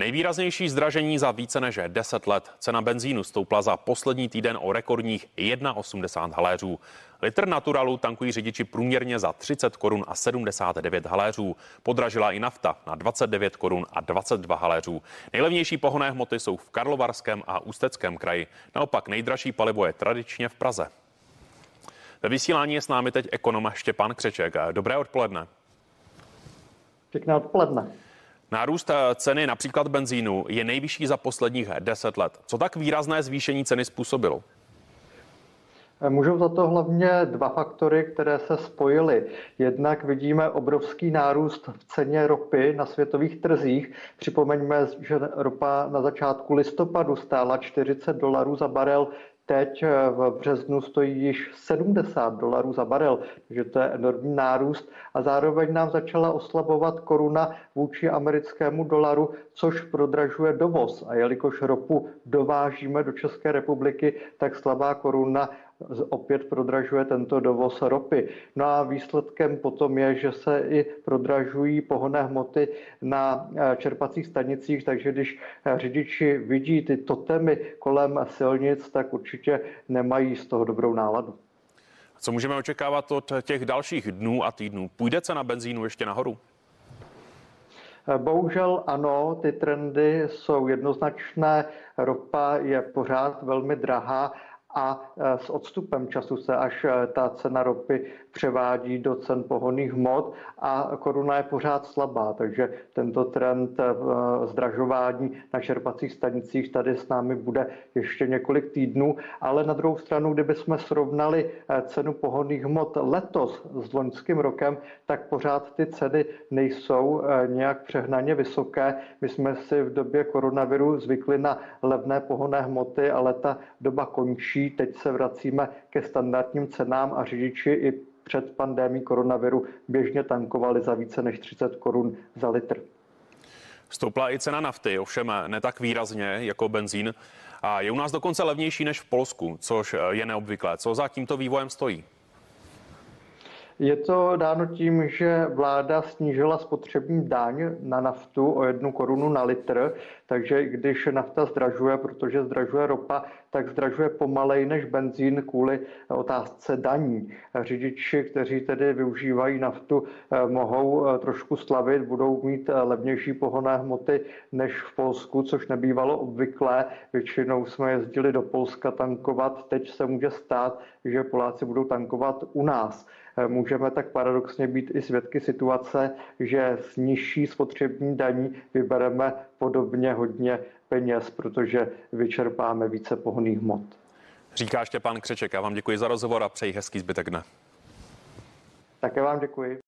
Nejvýraznější zdražení za více než 10 let. Cena benzínu stoupla za poslední týden o rekordních 1,80 haléřů. Litr naturalu tankují řidiči průměrně za 30 korun a 79 haléřů. Podražila i nafta na 29 korun a 22 haléřů. Nejlevnější pohonné hmoty jsou v Karlovarském a Ústeckém kraji. Naopak nejdražší palivo je tradičně v Praze. Ve vysílání je s námi teď ekonoma Štěpán Křeček. Dobré odpoledne. Pěkné odpoledne. Nárůst eh, ceny například benzínu je nejvyšší za posledních 10 let. Co tak výrazné zvýšení ceny způsobilo? Můžou za to hlavně dva faktory, které se spojily. Jednak vidíme obrovský nárůst v ceně ropy na světových trzích. Připomeňme, že ropa na začátku listopadu stála 40 dolarů za barel, teď eh, v březnu stojí již 70 dolarů za barel, takže to je enormní nárůst a zároveň nám začala oslabovat koruna vůči americkému dolaru, což prodražuje dovoz. A jelikož ropu dovážíme do České republiky, tak slabá koruna opět prodražuje tento dovoz ropy. No a výsledkem potom je, že se i prodražují pohonné hmoty na eh, čerpacích stanicích, takže když eh, řidiči vidí ty totemy kolem silnic, tak určitě nemají z toho dobrou náladu. Co můžeme očekávat od těch dalších dnů a týdnů? Půjde cena benzínu ještě nahoru? Eh, bohužel ano, ty trendy jsou jednoznačné. Ropa je pořád velmi drahá a e, s odstupem času se až e, ta cena ropy převádí do cen pohonných hmot a koruna je pořád slabá, takže tento trend e, zdražování na čerpacích stanicích tady s námi bude ještě několik týdnů, ale na druhou stranu, kdybychom srovnali cenu pohonných hmot letos s loňským rokem, tak pořád ty ceny nejsou nějak přehnaně vysoké. My jsme si v době koronaviru zvykli na levné pohonné hmoty, ale ta doba končí zvýší. Teď se vracíme ke standardním cenám a řidiči i před pandémí koronaviru běžně tankovali za více než 30 korun za litr. Stoupla i cena nafty, ovšem ne tak výrazně jako benzín. A je u nás dokonce levnější než v Polsku, což je neobvyklé. Co za tímto vývojem stojí? Je to dáno tím, že vláda snížila spotřební daň na naftu o jednu korunu na litr, takže když nafta zdražuje, protože zdražuje ropa, tak zdražuje pomalej než benzín kvůli otázce daní. Řidiči, kteří tedy využívají naftu, eh, mohou eh, trošku slavit, budou mít eh, levnější pohonné hmoty než v Polsku, což nebývalo obvyklé. Většinou jsme jezdili do Polska tankovat, teď se může stát, že Poláci budou tankovat u nás. Můžeme tak paradoxně být i svědky situace, že s nižší spotřební daní vybereme podobně hodně peněz, protože vyčerpáme více pohonných hmot. Říká Štěpán Křeček. Já vám děkuji za rozhovor a přeji hezký zbytek dne. Také vám děkuji.